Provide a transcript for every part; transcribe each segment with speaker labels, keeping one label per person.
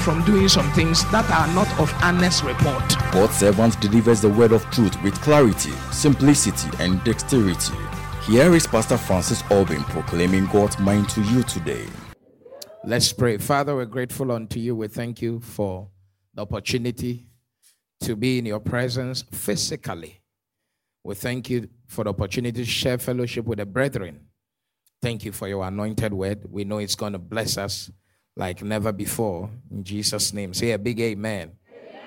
Speaker 1: from doing some things that are not of honest report.
Speaker 2: God's servant delivers the word of truth with clarity, simplicity, and dexterity. Here is Pastor Francis Albin proclaiming God's mind to you today.
Speaker 1: Let's pray. Father, we're grateful unto you. We thank you for the opportunity to be in your presence physically. We thank you for the opportunity to share fellowship with the brethren. Thank you for your anointed word. We know it's going to bless us like never before. In Jesus' name. Say a big amen. amen.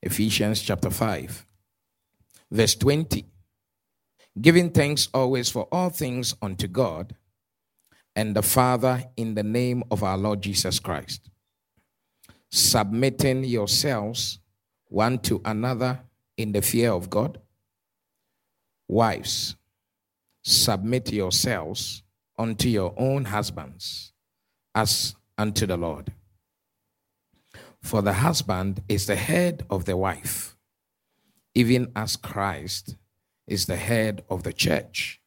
Speaker 1: Ephesians chapter 5, verse 20. Giving thanks always for all things unto God and the Father in the name of our Lord Jesus Christ. Submitting yourselves one to another in the fear of God. Wives, submit yourselves unto your own husbands as unto the Lord. For the husband is the head of the wife, even as Christ is the head of the church,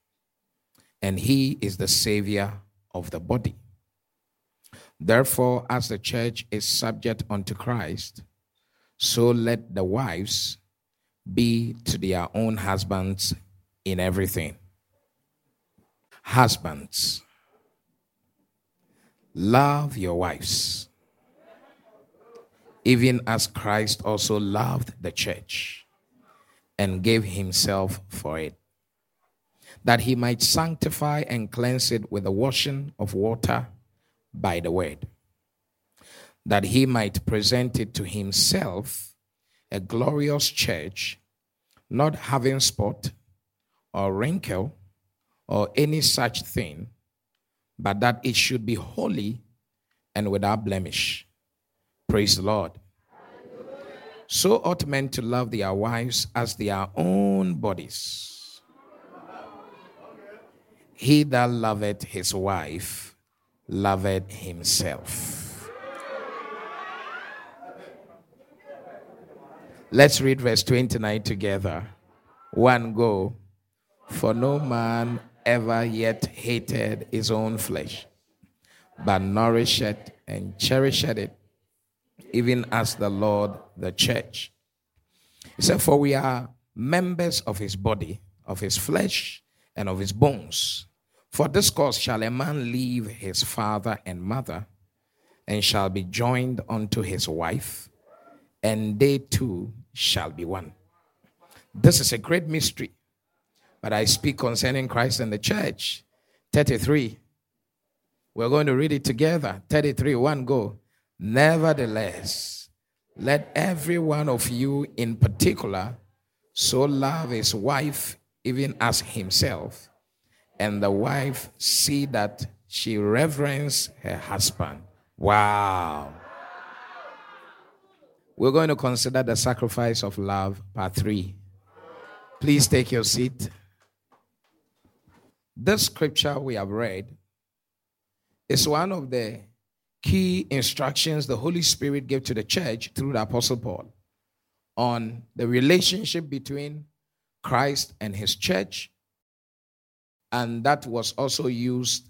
Speaker 1: and he is the savior of the body. Therefore, as the church is subject unto Christ, so let the wives be to their own husbands in everything. Husbands, Love your wives, even as Christ also loved the church and gave himself for it, that he might sanctify and cleanse it with the washing of water by the word, that he might present it to himself a glorious church, not having spot or wrinkle or any such thing but that it should be holy and without blemish. Praise the Lord. So ought men to love their wives as their own bodies. He that loveth his wife loveth himself. Let's read verse 29 together. One go. For no man ever yet hated his own flesh, but nourished and cherished it, even as the Lord the church. He said, For we are members of his body, of his flesh, and of his bones. For this cause shall a man leave his father and mother, and shall be joined unto his wife, and they two shall be one. This is a great mystery but I speak concerning Christ and the church. 33. We're going to read it together. 33, one go. Nevertheless, let every one of you in particular so love his wife even as himself, and the wife see that she reverence her husband. Wow. We're going to consider the sacrifice of love, part three. Please take your seat. This scripture we have read is one of the key instructions the Holy Spirit gave to the church through the Apostle Paul on the relationship between Christ and his church. And that was also used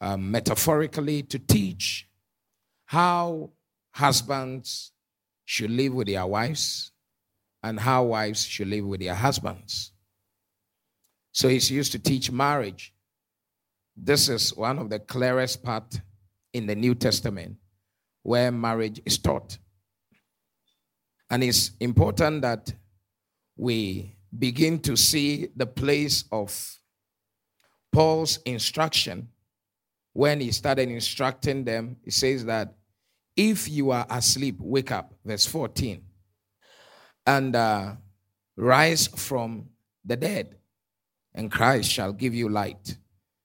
Speaker 1: um, metaphorically to teach how husbands should live with their wives and how wives should live with their husbands. So he's used to teach marriage. This is one of the clearest part in the New Testament where marriage is taught. And it's important that we begin to see the place of Paul's instruction when he started instructing them. He says that if you are asleep, wake up, verse 14, and uh, rise from the dead and Christ shall give you light.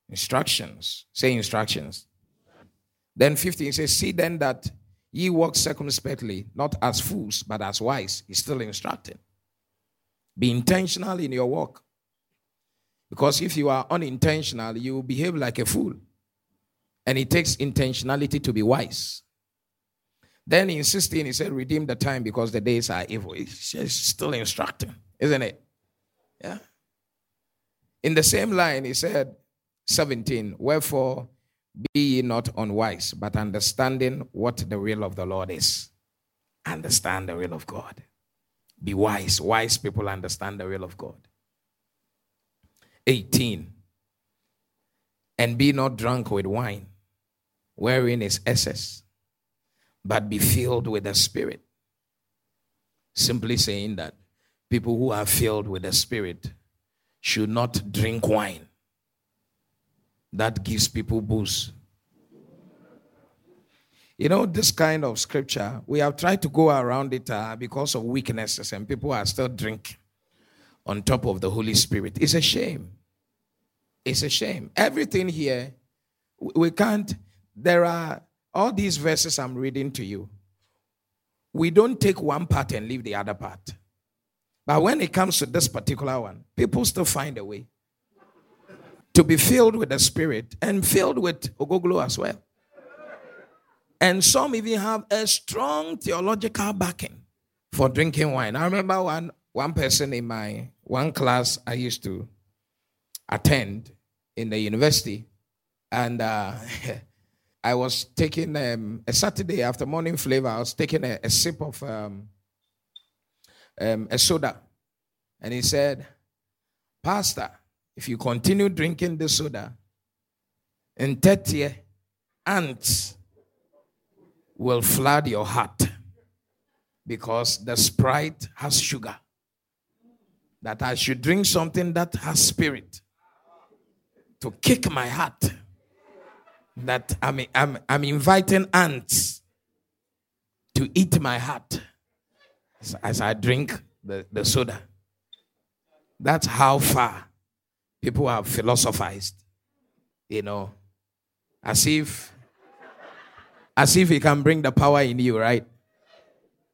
Speaker 1: Instructions. Say instructions. Then 15 says, See then that Ye walk circumspectly, not as fools, but as wise. He's still instructing. Be intentional in your walk. Because if you are unintentional, you behave like a fool. And it takes intentionality to be wise. Then in 16, he said, Redeem the time because the days are evil. He's still instructing, isn't it? Yeah. In the same line, he said, 17, Wherefore be ye not unwise, but understanding what the will of the Lord is. Understand the will of God. Be wise. Wise people understand the will of God. 18. And be not drunk with wine, wherein is excess, but be filled with the Spirit. Simply saying that people who are filled with the Spirit should not drink wine. That gives people booze. You know, this kind of scripture, we have tried to go around it uh, because of weaknesses, and people are still drinking on top of the Holy Spirit. It's a shame. It's a shame. Everything here, we can't, there are all these verses I'm reading to you. We don't take one part and leave the other part. But when it comes to this particular one, people still find a way to be filled with the Spirit and filled with Ogoglo as well. And some even have a strong theological backing for drinking wine. I remember one, one person in my one class I used to attend in the university, and uh, I was taking um, a Saturday after morning flavor. I was taking a, a sip of um, um, a soda, and he said, "Pastor, if you continue drinking this soda, in 30 ants will flood your heart because the sprite has sugar. That I should drink something that has spirit to kick my heart. That I'm, I'm, I'm inviting ants to eat my heart as, as I drink the, the soda. That's how far people have philosophized, you know, as if as if he can bring the power in you, right?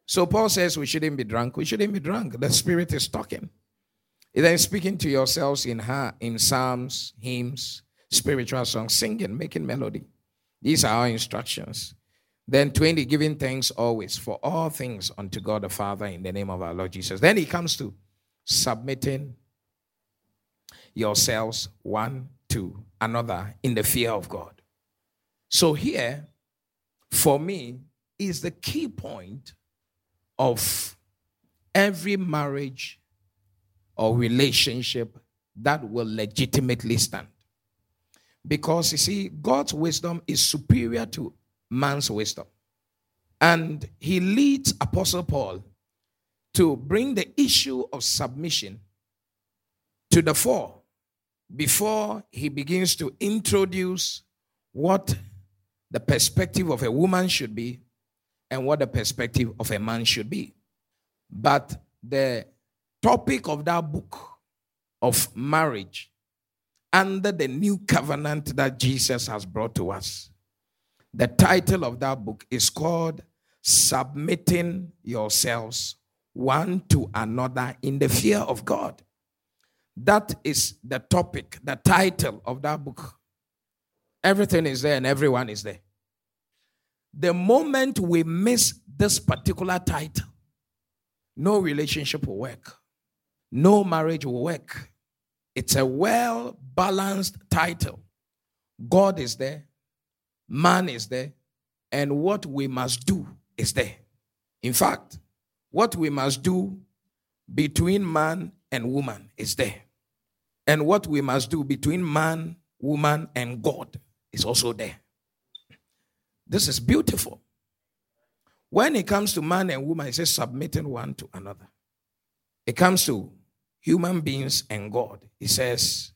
Speaker 1: So Paul says we shouldn't be drunk. We shouldn't be drunk. The Spirit is talking. And then speaking to yourselves in her, in psalms, hymns, spiritual songs, singing, making melody. These are our instructions. Then 20, giving thanks always for all things unto God the Father in the name of our Lord Jesus. Then he comes to submitting yourselves one to another in the fear of God. So here, for me, is the key point of every marriage or relationship that will legitimately stand. Because you see, God's wisdom is superior to man's wisdom. And he leads Apostle Paul to bring the issue of submission to the fore before he begins to introduce what the perspective of a woman should be and what the perspective of a man should be. But the topic of that book of marriage under the new covenant that Jesus has brought to us, the title of that book is called Submitting Yourselves One to Another in the Fear of God. That is the topic, the title of that book. Everything is there and everyone is there. The moment we miss this particular title, no relationship will work, no marriage will work. It's a well balanced title. God is there, man is there, and what we must do is there. In fact, what we must do between man and woman is there. And what we must do between man, woman, and God is also there. This is beautiful. When it comes to man and woman, it says submitting one to another. It comes to human beings and God, it says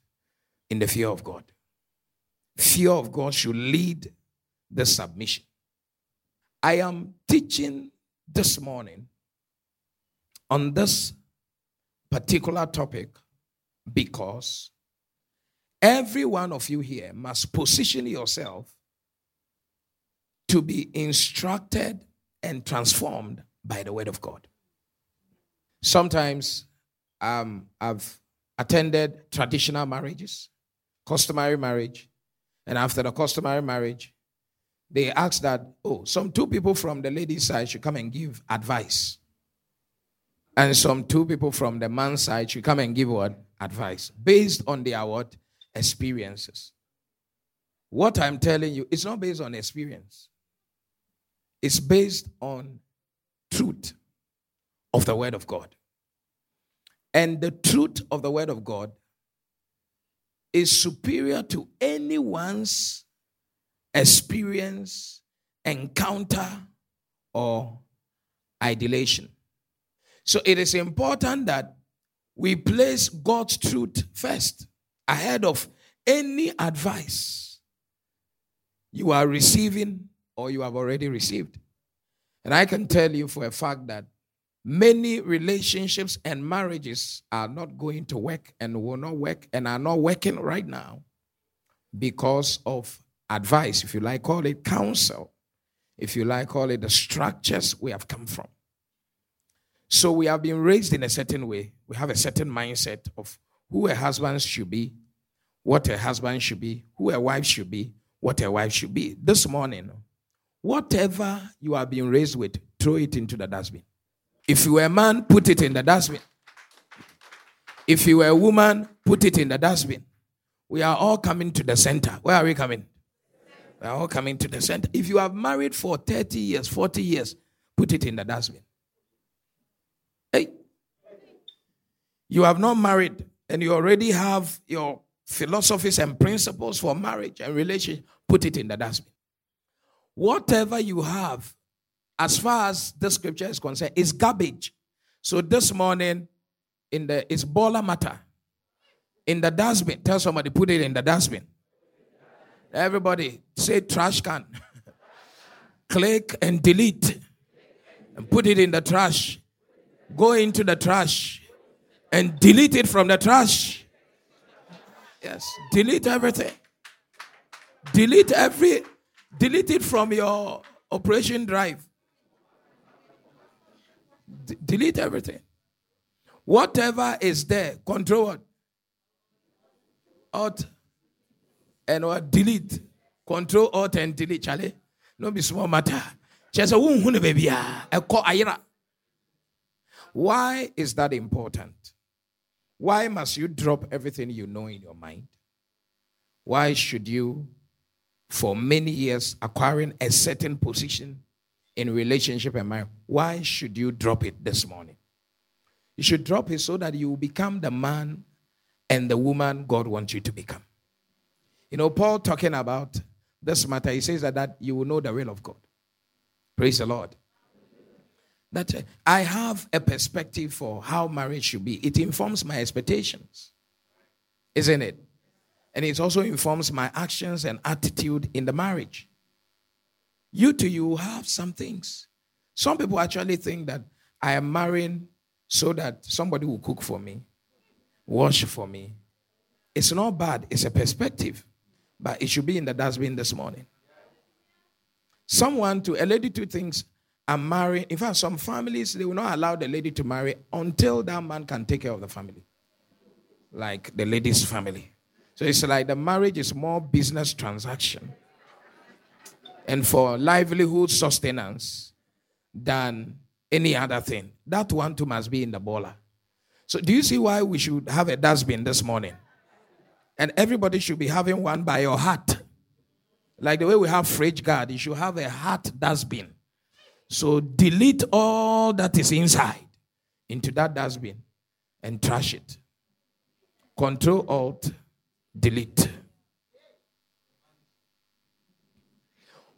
Speaker 1: in the fear of God. Fear of God should lead the submission. I am teaching this morning on this particular topic because every one of you here must position yourself to be instructed and transformed by the word of God. Sometimes um, I've attended traditional marriages, customary marriage, and after the customary marriage, they ask that, oh, some two people from the lady's side should come and give advice. And some two people from the man's side should come and give what? Advice. Based on their what? Experiences. What I'm telling you, it's not based on experience. It's based on truth of the Word of God. And the truth of the Word of God is superior to anyone's experience, encounter, or idolation. So it is important that we place God's truth first ahead of any advice you are receiving or you have already received. And I can tell you for a fact that many relationships and marriages are not going to work and will not work and are not working right now because of advice, if you like, call it counsel, if you like, call it the structures we have come from. So we have been raised in a certain way. We have a certain mindset of who a husband should be, what a husband should be, who a wife should be, what a wife should be. This morning, whatever you are being raised with, throw it into the dustbin. If you were a man, put it in the dustbin. If you were a woman, put it in the dustbin. We are all coming to the center. Where are we coming? We are all coming to the center. If you have married for 30 years, 40 years, put it in the dustbin. Hey, you have not married and you already have your philosophies and principles for marriage and relationship, put it in the dustbin. Whatever you have as far as the scripture is concerned, is garbage. So this morning, in the it's baller matter. In the dustbin. Tell somebody, put it in the dustbin. Everybody say trash can. Click and delete. And put it in the trash. Go into the trash and delete it from the trash. Yes. Delete everything. Delete every delete it from your operation drive. D- delete everything. Whatever is there, control what? And what? Delete. Control Alt and delete, Charlie. No be small matter. Just ah? a wound, baby. Why is that important? Why must you drop everything you know in your mind? Why should you, for many years, acquiring a certain position in relationship and marriage, why should you drop it this morning? You should drop it so that you become the man and the woman God wants you to become. You know, Paul talking about this matter, he says that, that you will know the will of God. Praise the Lord. That uh, I have a perspective for how marriage should be. It informs my expectations, isn't it? And it also informs my actions and attitude in the marriage. You too, you have some things. Some people actually think that I am marrying so that somebody will cook for me, wash for me. It's not bad, it's a perspective, but it should be in the dustbin this morning. Someone to a lady to things I'm marrying. In fact, some families they will not allow the lady to marry until that man can take care of the family, like the lady's family. So it's like the marriage is more business transaction and for livelihood sustenance than any other thing. That one too must be in the baller. So, do you see why we should have a dustbin this morning? And everybody should be having one by your heart. Like the way we have fridge guard, you should have a heart dustbin. So, delete all that is inside into that dustbin and trash it. Control Alt Delete.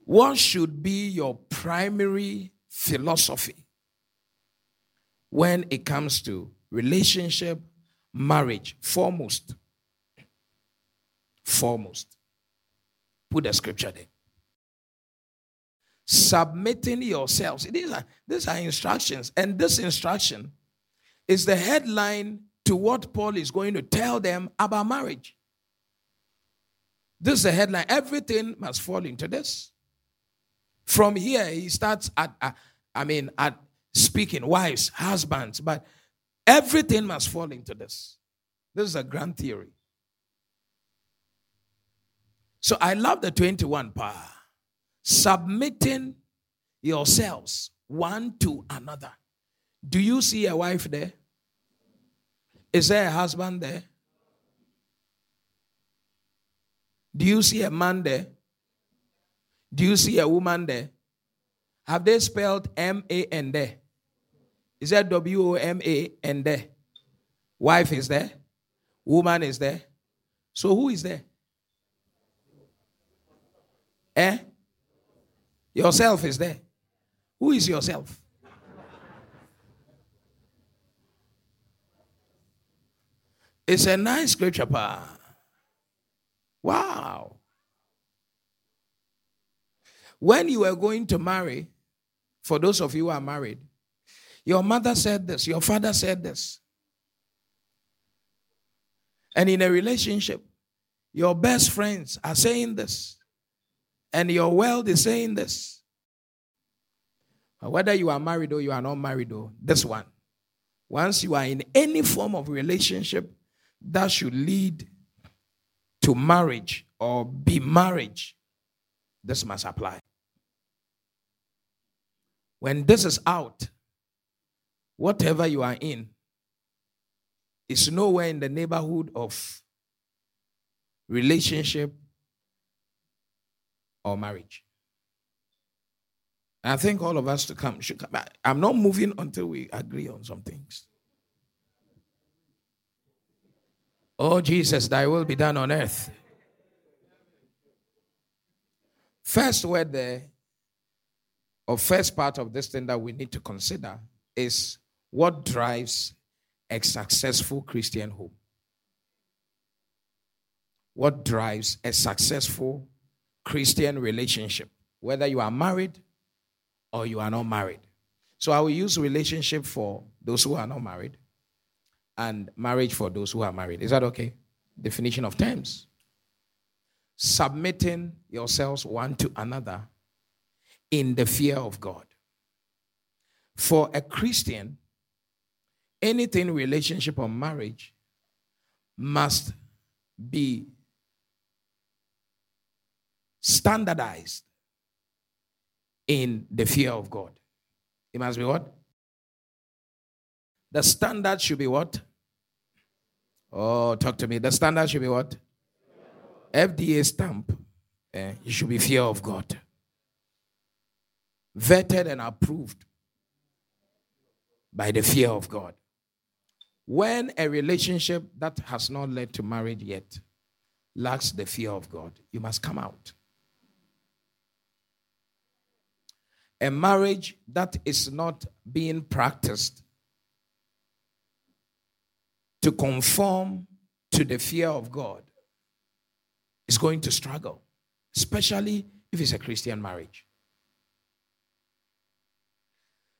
Speaker 1: What should be your primary philosophy when it comes to relationship, marriage? Foremost. Foremost. Put the scripture there. Submitting yourselves. These are, these are instructions. And this instruction is the headline to what Paul is going to tell them about marriage. This is the headline. Everything must fall into this. From here, he starts at, uh, I mean, at speaking, wives, husbands, but everything must fall into this. This is a grand theory. So I love the 21 power. Submitting yourselves one to another. Do you see a wife there? Is there a husband there? Do you see a man there? Do you see a woman there? Have they spelled M A N there? Is that W O M A N there? Wife is there? Woman is there? So who is there? Eh? Yourself is there. Who is yourself? It's a nice scripture, pa. Wow. When you were going to marry, for those of you who are married, your mother said this, your father said this. And in a relationship, your best friends are saying this, and your world is saying this. Whether you are married or you are not married, or this one. Once you are in any form of relationship that should lead to marriage or be marriage, this must apply. When this is out, whatever you are in is nowhere in the neighborhood of relationship or marriage. I think all of us to come should come. I'm not moving until we agree on some things. Oh, Jesus, thy will be done on earth. First word there, or first part of this thing that we need to consider is what drives a successful Christian home. What drives a successful Christian relationship, whether you are married or you are not married. So I will use relationship for those who are not married and marriage for those who are married. Is that okay? Definition of terms. Submitting yourselves one to another in the fear of God. For a Christian, anything relationship or marriage must be standardized in the fear of God. It must be what? The standard should be what? Oh, talk to me. The standard should be what? FDA stamp. Eh, you should be fear of God. Vetted and approved by the fear of God. When a relationship that has not led to marriage yet lacks the fear of God, you must come out. A marriage that is not being practiced to conform to the fear of God is going to struggle, especially if it's a Christian marriage.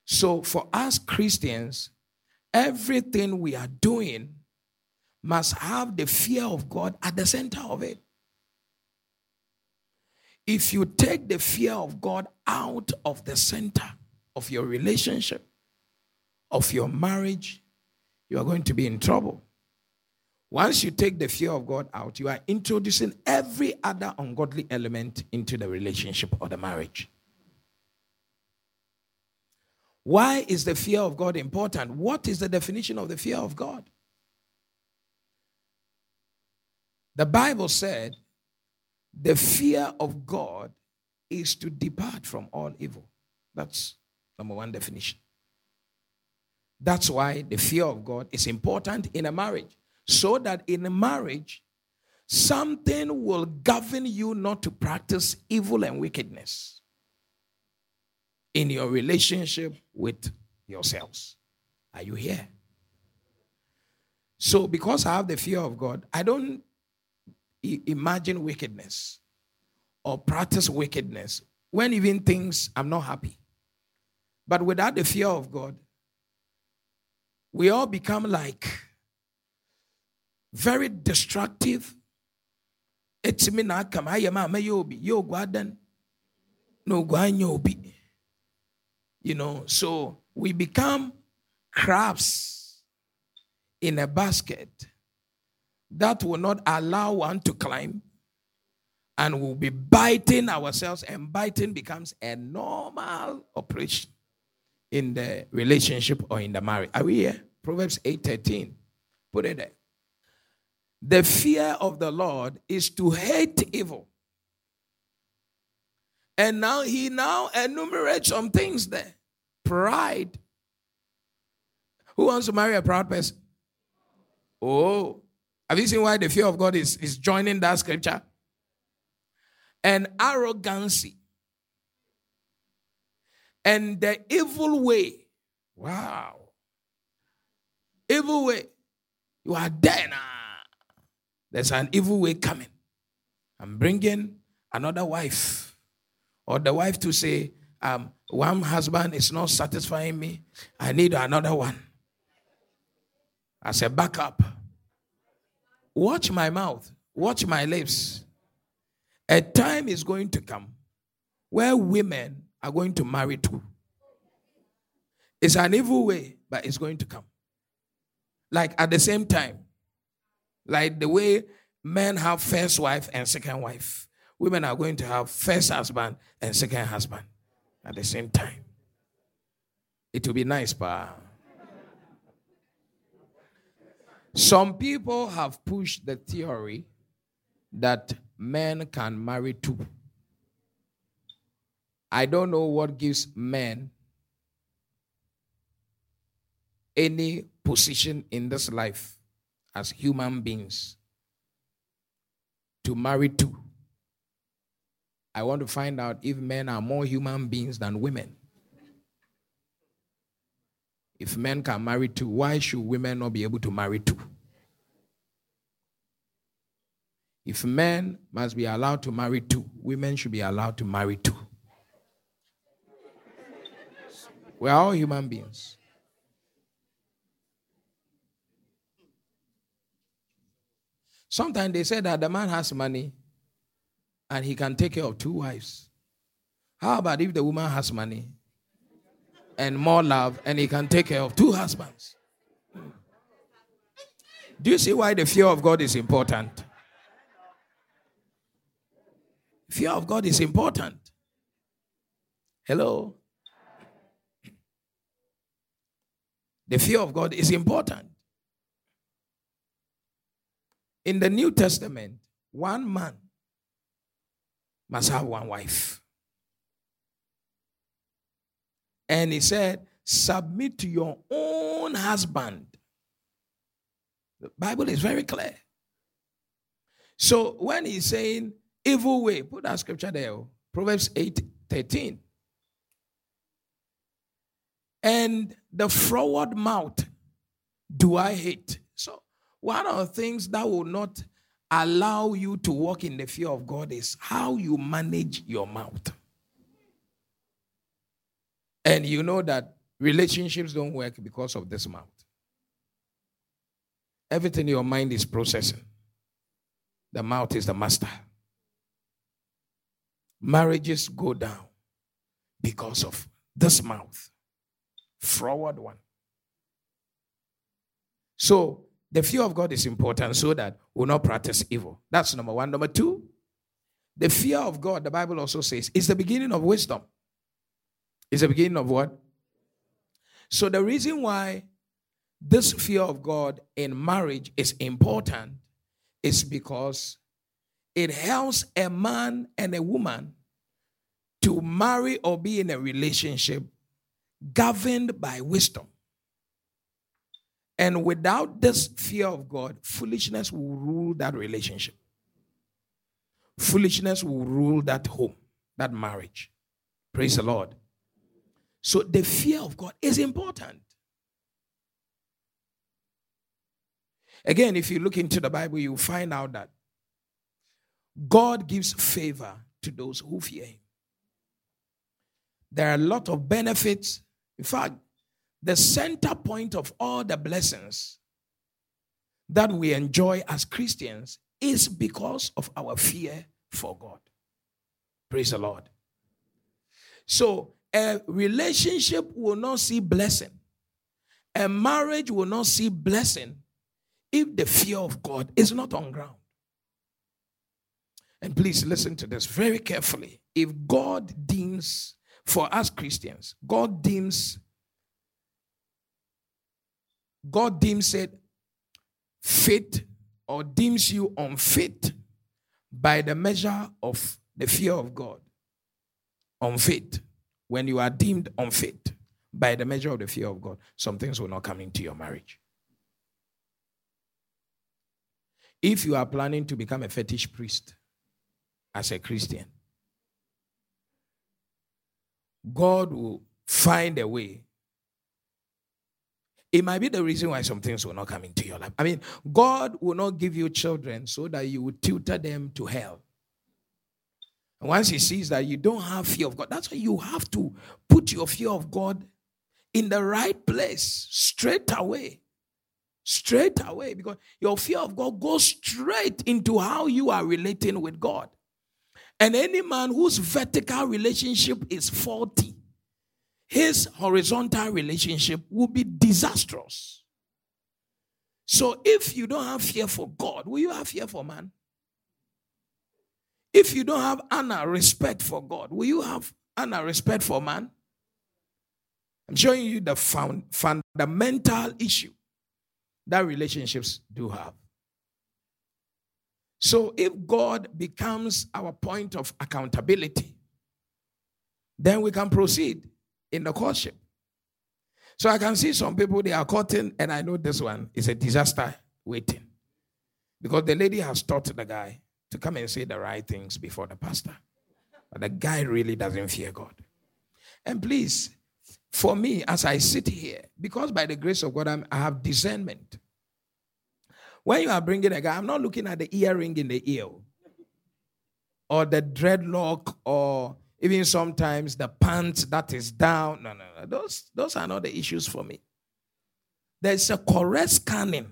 Speaker 1: So, for us Christians, everything we are doing must have the fear of God at the center of it. If you take the fear of God out of the center of your relationship, of your marriage, you are going to be in trouble. Once you take the fear of God out, you are introducing every other ungodly element into the relationship or the marriage. Why is the fear of God important? What is the definition of the fear of God? The Bible said the fear of God is to depart from all evil. That's number one definition. That's why the fear of God is important in a marriage. So that in a marriage, something will govern you not to practice evil and wickedness in your relationship with yourselves. Are you here? So, because I have the fear of God, I don't imagine wickedness or practice wickedness when even things I'm not happy. But without the fear of God, we all become like very destructive. Me na come I am a yobi, yo gwadan, no gwan yobi. You know, so we become crabs in a basket that will not allow one to climb and we'll be biting ourselves, and biting becomes a normal operation in the relationship or in the marriage. Are we here? Proverbs 8 13. Put it there. The fear of the Lord is to hate evil. And now he now enumerates some things there. Pride. Who wants to marry a proud person? Oh, have you seen why the fear of God is, is joining that scripture? And arrogancy. And the evil way. Wow. Evil way. You are there now. There's an evil way coming. I'm bringing another wife. Or the wife to say, um, one husband is not satisfying me. I need another one. As a backup. Watch my mouth. Watch my lips. A time is going to come where women are going to marry too. It's an evil way, but it's going to come. Like at the same time, like the way men have first wife and second wife, women are going to have first husband and second husband at the same time. It will be nice, but some people have pushed the theory that men can marry two. I don't know what gives men any position in this life as human beings to marry two. I want to find out if men are more human beings than women. If men can marry two, why should women not be able to marry two? If men must be allowed to marry two, women should be allowed to marry two. We're all human beings. Sometimes they say that the man has money and he can take care of two wives. How about if the woman has money and more love and he can take care of two husbands? Do you see why the fear of God is important? Fear of God is important. Hello? The fear of God is important. In the New Testament, one man must have one wife. And he said, Submit to your own husband. The Bible is very clear. So when he's saying evil way, put that scripture there, oh. Proverbs 8 13. And the forward mouth do I hate. So one of the things that will not allow you to walk in the fear of God is how you manage your mouth. And you know that relationships don't work because of this mouth. Everything your mind is processing, the mouth is the master. Marriages go down because of this mouth. Forward one. So the fear of God is important so that we'll not practice evil. That's number one. Number two, the fear of God, the Bible also says, is the beginning of wisdom. Is the beginning of what? So the reason why this fear of God in marriage is important is because it helps a man and a woman to marry or be in a relationship governed by wisdom. And without this fear of God, foolishness will rule that relationship. Foolishness will rule that home, that marriage. Praise the Lord. So the fear of God is important. Again, if you look into the Bible, you find out that God gives favor to those who fear Him. There are a lot of benefits. In fact, the center point of all the blessings that we enjoy as Christians is because of our fear for God. Praise the Lord. So, a relationship will not see blessing. A marriage will not see blessing if the fear of God is not on ground. And please listen to this very carefully. If God deems, for us Christians, God deems, God deems it fit or deems you unfit by the measure of the fear of God. Unfit. When you are deemed unfit by the measure of the fear of God, some things will not come into your marriage. If you are planning to become a fetish priest as a Christian, God will find a way. It might be the reason why some things will not come into your life. I mean, God will not give you children so that you will tutor them to hell. And once He sees that you don't have fear of God, that's why you have to put your fear of God in the right place straight away. Straight away. Because your fear of God goes straight into how you are relating with God. And any man whose vertical relationship is faulty, his horizontal relationship will be disastrous. So if you don't have fear for God, will you have fear for man? If you don't have honor, respect for God, will you have honor, respect for man? I'm showing you the found, fundamental issue that relationships do have. So if God becomes our point of accountability, then we can proceed in the courtship. So I can see some people they are courting, and I know this one is a disaster waiting. Because the lady has taught the guy to come and say the right things before the pastor. But the guy really doesn't fear God. And please, for me, as I sit here, because by the grace of God, I'm, i have discernment. When you are bringing a guy, I'm not looking at the earring in the ear or the dreadlock or even sometimes the pants that is down. No, no, no. Those, those are not the issues for me. There's a correct scanning.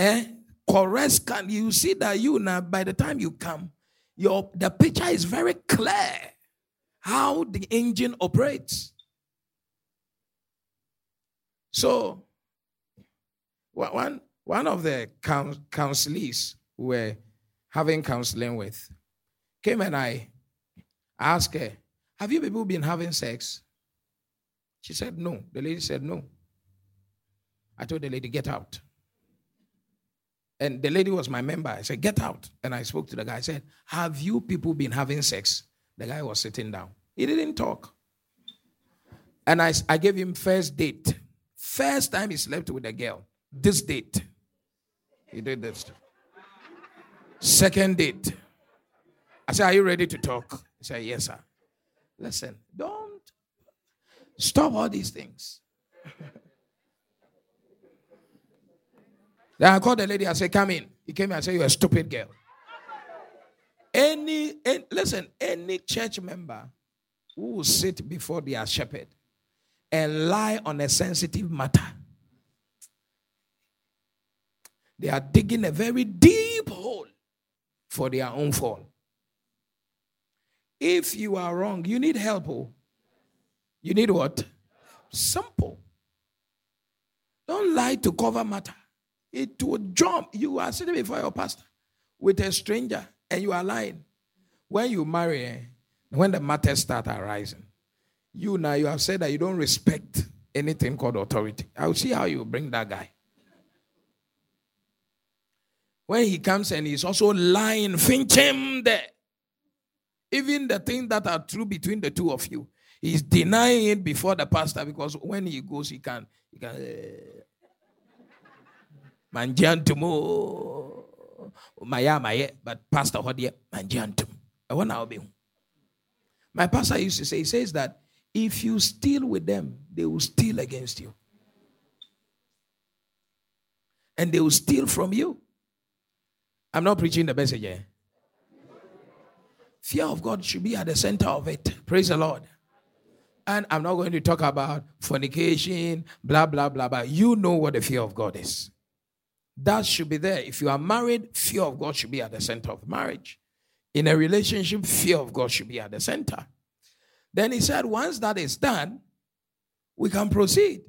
Speaker 1: Eh? Correct scan. You see that you now, by the time you come, your the picture is very clear how the engine operates. So, one, one of the counselors who were having counseling with came and I asked her, Have you people been having sex? She said, No. The lady said, No. I told the lady, Get out. And the lady was my member. I said, Get out. And I spoke to the guy. I said, Have you people been having sex? The guy was sitting down. He didn't talk. And I, I gave him first date. First time he slept with a girl. This date. He did this. Second date. I said, Are you ready to talk? He said, Yes, sir. Listen, don't stop all these things. Then I called the lady. I said, Come in. He came and said, You're a stupid girl. Any, any listen, any church member who will sit before their shepherd and lie on a sensitive matter. They are digging a very deep hole for their own fall. If you are wrong, you need help. Oh. You need what? Simple. Don't lie to cover matter. It will jump. You are sitting before your pastor with a stranger and you are lying. When you marry, eh, when the matters start arising, you now you have said that you don't respect anything called authority. I'll see how you bring that guy. When he comes and he's also lying, finch him there. Even the things that are true between the two of you, he's denying it before the pastor because when he goes, he can he can manjantumo maya maya but pastor hodie manjantum. I want to be. My pastor used to say, he says that if you steal with them, they will steal against you. And they will steal from you. I'm not preaching the message here. Fear of God should be at the center of it. Praise the Lord. And I'm not going to talk about fornication, blah, blah, blah, blah. You know what the fear of God is. That should be there. If you are married, fear of God should be at the center of marriage. In a relationship, fear of God should be at the center. Then he said, once that is done, we can proceed.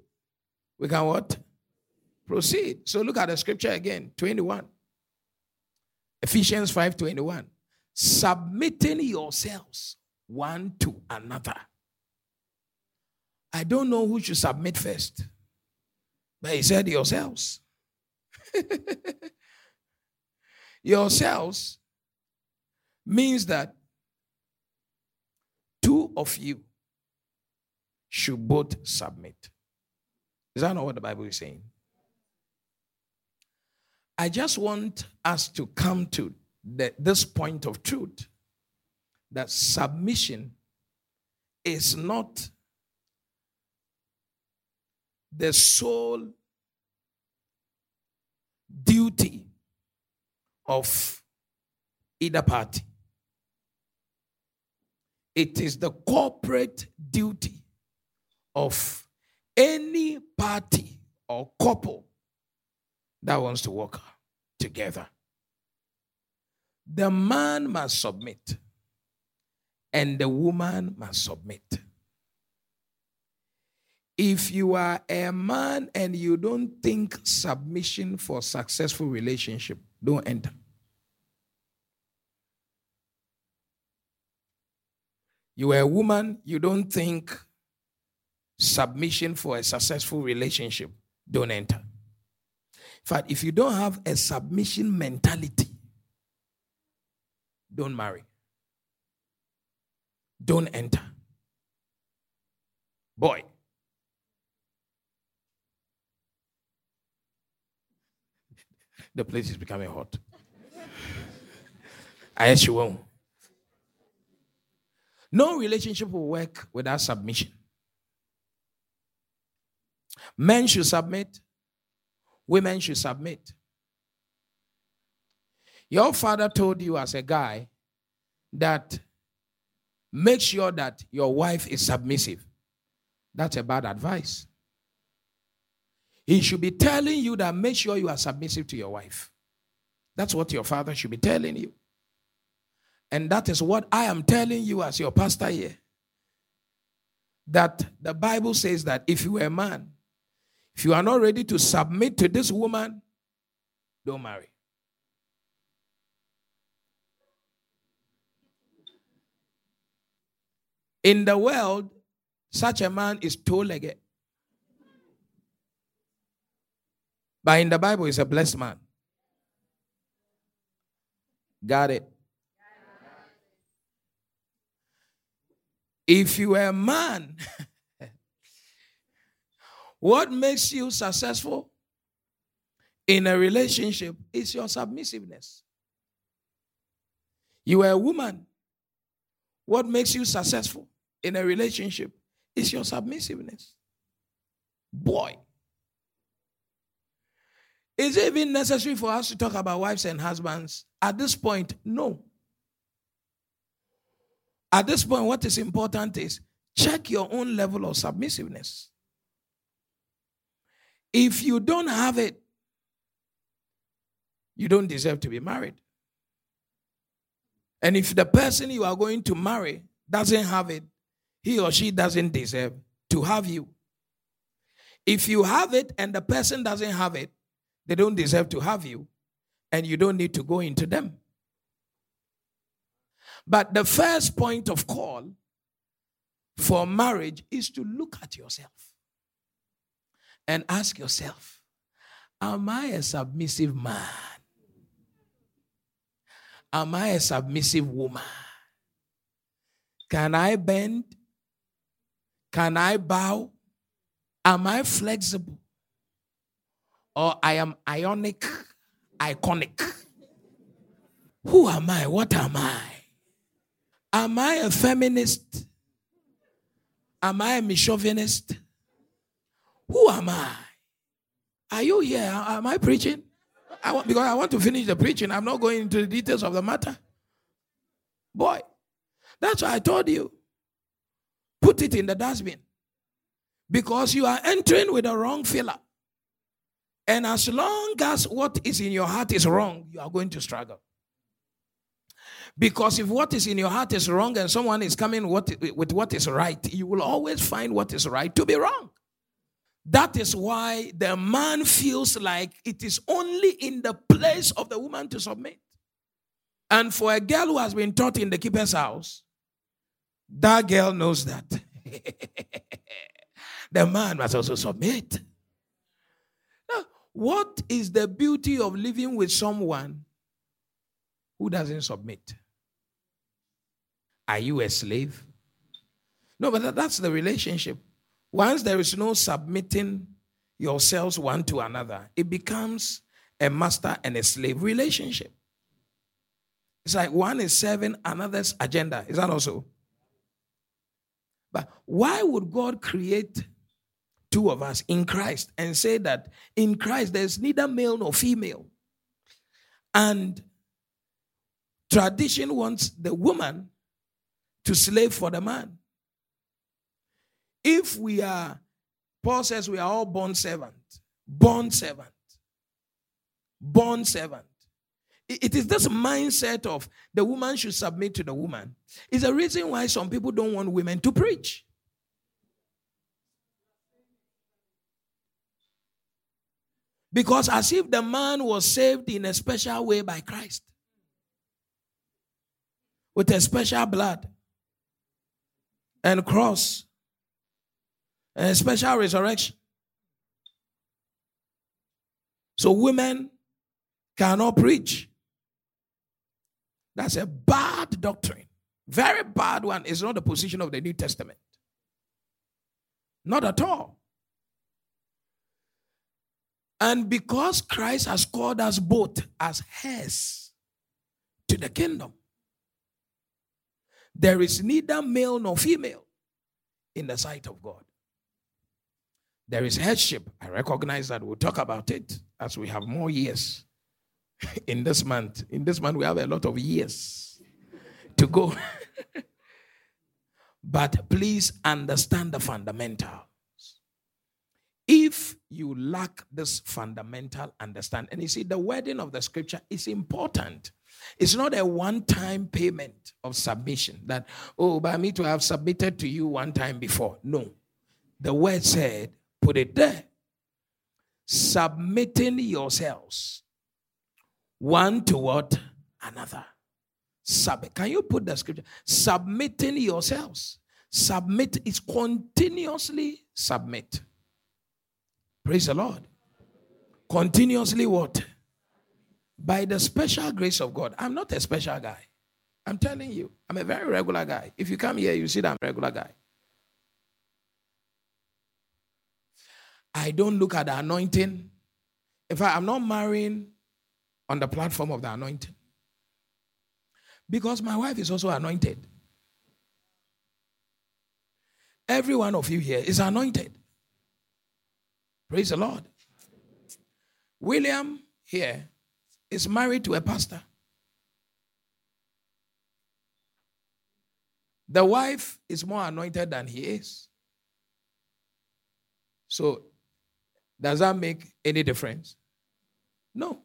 Speaker 1: We can what? Proceed. So look at the scripture again, 21. Ephesians 5:21. Submitting yourselves one to another. I don't know who should submit first. But he said yourselves. yourselves means that two of you should both submit. Is that not what the Bible is saying? I just want us to come to the, this point of truth that submission is not the sole duty of either party. It is the corporate duty of any party or couple that wants to work together. The man must submit, and the woman must submit. If you are a man and you don't think submission for successful relationship, don't enter. You are a woman, you don't think submission for a successful relationship, don't enter. In fact, if you don't have a submission mentality, don't marry. Don't enter. Boy. The place is becoming hot. I you won't. No relationship will work without submission. Men should submit, women should submit. Your father told you as a guy that make sure that your wife is submissive. That's a bad advice. He should be telling you that make sure you are submissive to your wife. That's what your father should be telling you. And that is what I am telling you as your pastor here. That the Bible says that if you are a man, if you are not ready to submit to this woman, don't marry. In the world, such a man is toe But in the Bible, he's a blessed man. Got it? If you are a man, what makes you successful in a relationship is your submissiveness. You are a woman. What makes you successful in a relationship is your submissiveness. Boy. Is it even necessary for us to talk about wives and husbands? At this point, no. At this point, what is important is check your own level of submissiveness. If you don't have it, you don't deserve to be married. And if the person you are going to marry doesn't have it, he or she doesn't deserve to have you. If you have it and the person doesn't have it, they don't deserve to have you, and you don't need to go into them. But the first point of call for marriage is to look at yourself and ask yourself Am I a submissive man? Am I a submissive woman? Can I bend? Can I bow? Am I flexible? Or I am ionic, iconic? Who am I? What am I? Am I a feminist? Am I a misogynist? Who am I? Are you here? Am I preaching? I want, because I want to finish the preaching. I'm not going into the details of the matter. Boy, that's why I told you. Put it in the dustbin. Because you are entering with a wrong filler. And as long as what is in your heart is wrong, you are going to struggle. Because if what is in your heart is wrong and someone is coming with what is right, you will always find what is right to be wrong. That is why the man feels like it is only in the place of the woman to submit. And for a girl who has been taught in the keeper's house, that girl knows that. the man must also submit. What is the beauty of living with someone who doesn't submit? Are you a slave? No, but that's the relationship. Once there is no submitting yourselves one to another, it becomes a master and a slave relationship. It's like one is serving another's agenda. Is that also? But why would God create two of us in Christ and say that in Christ there's neither male nor female? And tradition wants the woman to slave for the man. If we are, Paul says we are all born servant, born servant, born servant. It is this mindset of the woman should submit to the woman. Is the reason why some people don't want women to preach. Because as if the man was saved in a special way by Christ. With a special blood and cross and a special resurrection. So women cannot preach. That's a bad doctrine. Very bad one. It's not the position of the New Testament. Not at all. And because Christ has called us both as heirs to the kingdom, there is neither male nor female in the sight of God. There is headship. I recognize that. We'll talk about it as we have more years in this month. In this month, we have a lot of years to go. but please understand the fundamentals. If you lack this fundamental understanding, and you see, the wording of the scripture is important. It's not a one time payment of submission that, oh, by me to have submitted to you one time before. No. The word said, put it there. Submitting yourselves one toward another. Sub- Can you put the scripture? Submitting yourselves. Submit is continuously submit. Praise the Lord. Continuously what? By the special grace of God. I'm not a special guy. I'm telling you, I'm a very regular guy. If you come here, you see that I'm a regular guy. I don't look at the anointing. In fact, I'm not marrying on the platform of the anointing. Because my wife is also anointed. Every one of you here is anointed. Praise the Lord. William here is married to a pastor. The wife is more anointed than he is. So, does that make any difference? No.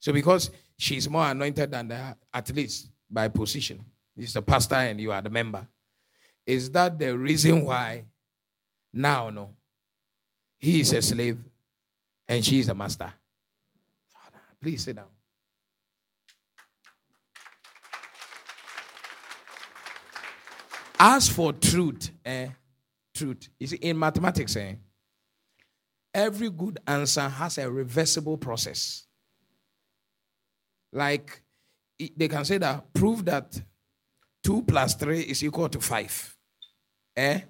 Speaker 1: So, because she's more anointed than the, at least by position, he's the pastor and you are the member. Is that the reason why now, no? He is a slave and she is a master. Please sit down. As for truth, eh, truth, you see, in mathematics, eh, every good answer has a reversible process. Like, they can say that, prove that 2 plus 3 is equal to 5. Eh?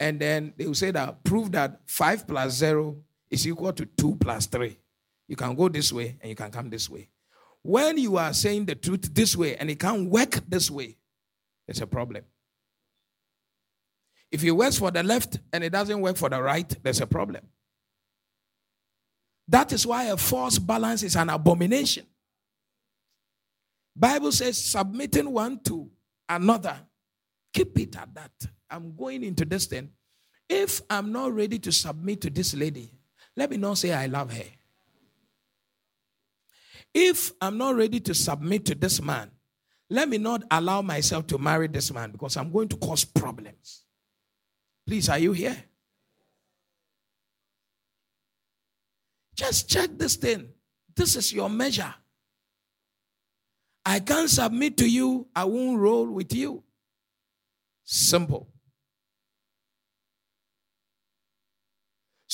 Speaker 1: And then they will say that, prove that 5 plus 0 is equal to 2 plus 3. You can go this way and you can come this way. When you are saying the truth this way and it can't work this way, it's a problem. If it works for the left and it doesn't work for the right, there's a problem. That is why a false balance is an abomination. Bible says submitting one to another. Keep it at that. I'm going into this thing. If I'm not ready to submit to this lady, let me not say I love her. If I'm not ready to submit to this man, let me not allow myself to marry this man because I'm going to cause problems. Please, are you here? Just check this thing. This is your measure. I can't submit to you, I won't roll with you. Simple.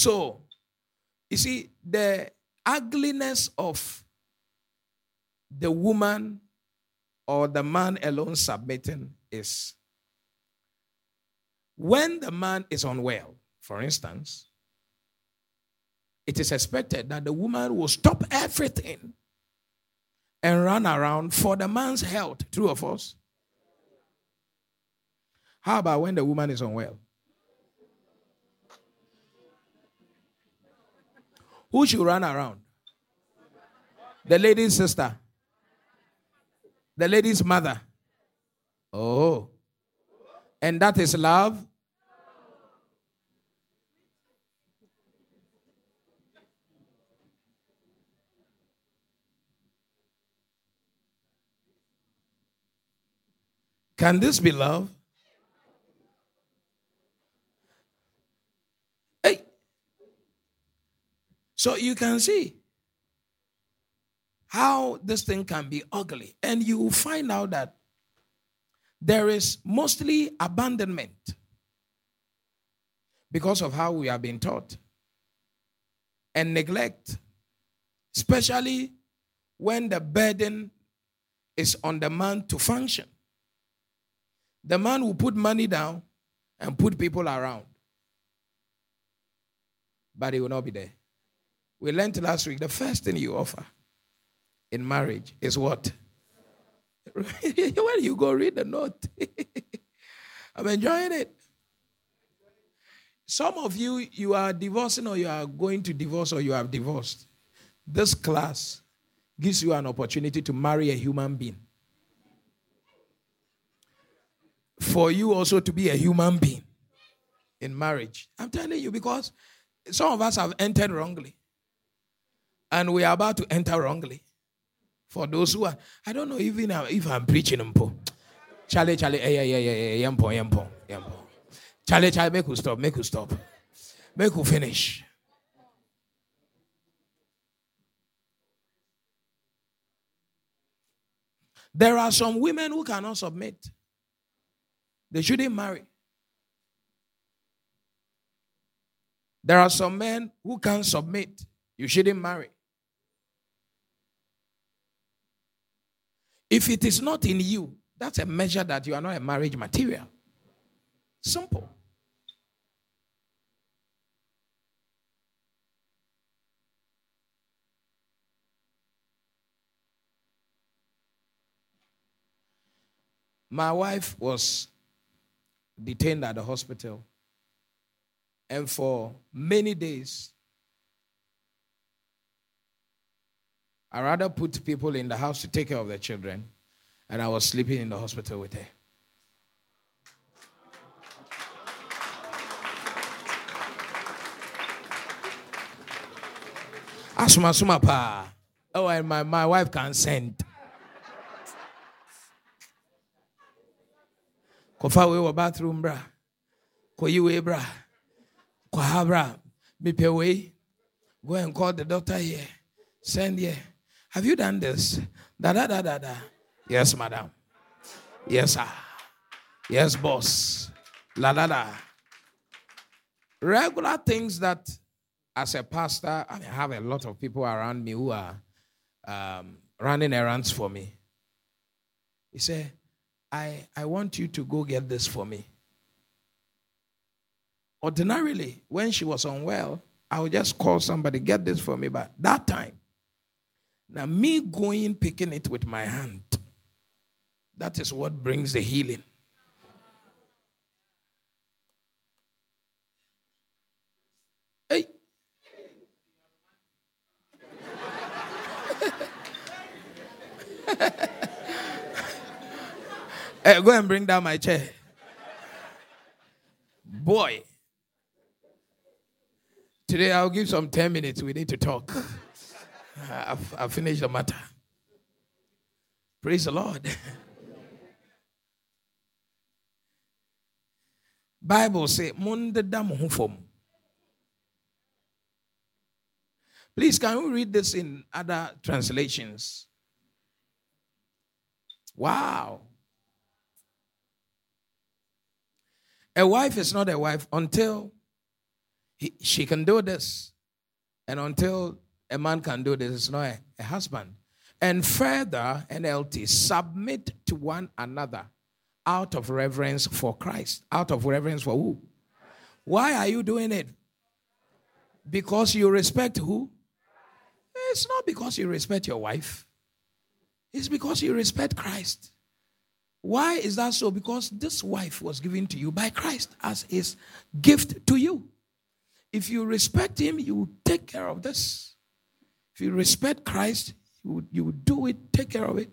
Speaker 1: So, you see, the ugliness of the woman or the man alone submitting is when the man is unwell, for instance, it is expected that the woman will stop everything and run around for the man's health. True of us. How about when the woman is unwell? Who should run around? The lady's sister. The lady's mother. Oh. And that is love. Can this be love? Hey. So you can see how this thing can be ugly. And you will find out that there is mostly abandonment because of how we have been taught and neglect, especially when the burden is on the man to function. The man will put money down and put people around, but he will not be there. We learned last week the first thing you offer in marriage is what? when you go read the note, I'm enjoying it. Some of you, you are divorcing or you are going to divorce or you have divorced. This class gives you an opportunity to marry a human being for you also to be a human being in marriage. I'm telling you because some of us have entered wrongly. And we are about to enter wrongly. For those who are, I don't know even uh, if I'm preaching them. Charlie, Charlie, yeah, yeah, yeah, yeah, yampo, yampo, yampo. Charlie, Charlie, make you stop, make you stop. Make you finish. There are some women who cannot submit. They shouldn't marry. There are some men who can't submit. You shouldn't marry. If it is not in you, that's a measure that you are not a marriage material. Simple. My wife was detained at the hospital. And for many days, I rather put people in the house to take care of their children, and I was sleeping in the hospital with her. Asuma suma pa. Oh, and my, my wife can send. kɔfa wei wɔ bathroom bra kɔyi wei bra kɔha bra mepɛ wei go and call the doctor here send here have you done this? Da da da da da. Yes madam. Yes sir. Yes boss. La la la. Regular things that as a pastor i have a lot of people around me who are um, running errands for me. He said I, I want you to go get this for me. Ordinarily, when she was unwell, I would just call somebody, get this for me. But that time, now me going picking it with my hand, that is what brings the healing. Hey. Hey, go and bring down my chair. Boy. Today I'll give some 10 minutes. We need to talk. I've, I've finished the matter. Praise the Lord. Bible say, Please, can you read this in other translations? Wow. A wife is not a wife until he, she can do this. And until a man can do this, it's not a, a husband. And further, NLT, submit to one another out of reverence for Christ. Out of reverence for who? Why are you doing it? Because you respect who? It's not because you respect your wife, it's because you respect Christ. Why is that so? Because this wife was given to you by Christ as his gift to you. If you respect him, you take care of this. If you respect Christ, you would, you would do it, take care of it,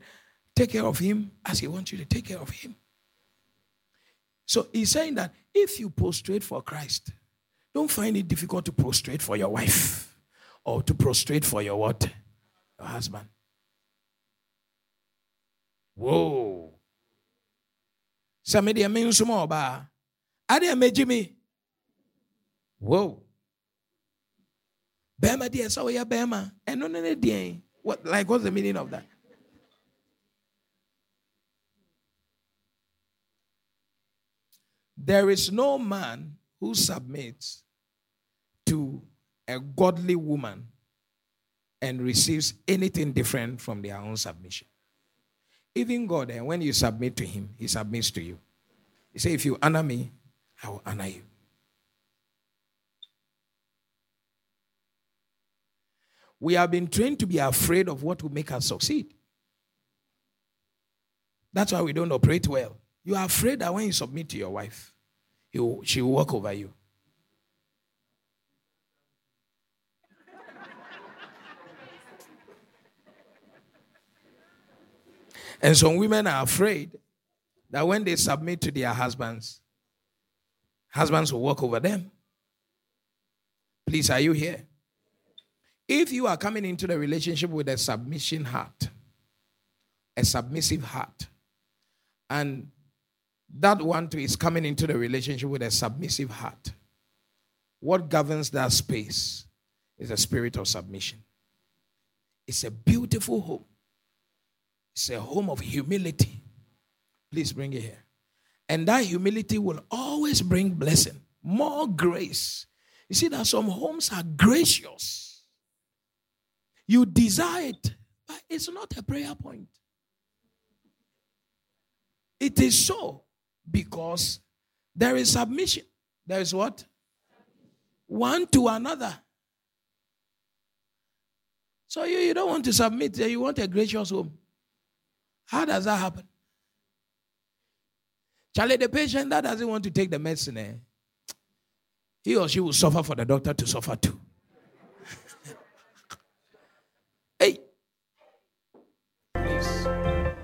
Speaker 1: take care of him as he wants you to take care of him. So he's saying that if you prostrate for Christ, don't find it difficult to prostrate for your wife or to prostrate for your what? Your husband. Whoa. Somebody means more ba. Ade meji me. Whoa. Bema dia so ya bema. Eno ne ne What like what's the meaning of that? There is no man who submits to a godly woman and receives anything different from their own submission. Even God, and eh, when you submit to Him, He submits to you. He says, If you honor me, I will honor you. We have been trained to be afraid of what will make us succeed. That's why we don't operate well. You are afraid that when you submit to your wife, she will walk over you. And some women are afraid that when they submit to their husbands, husbands will walk over them. Please, are you here? If you are coming into the relationship with a submission heart, a submissive heart, and that one too is coming into the relationship with a submissive heart, what governs that space is a spirit of submission. It's a beautiful home. It's a home of humility. Please bring it here. And that humility will always bring blessing, more grace. You see that some homes are gracious. You desire it, but it's not a prayer point. It is so because there is submission. There is what? One to another. So you, you don't want to submit, you want a gracious home. How does that happen? Charlie, the patient that doesn't want to take the medicine, eh, he or she will suffer for the doctor to suffer too.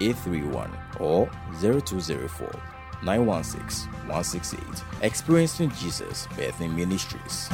Speaker 2: 831 or 0204 916 168. Experiencing Jesus Birthing Ministries.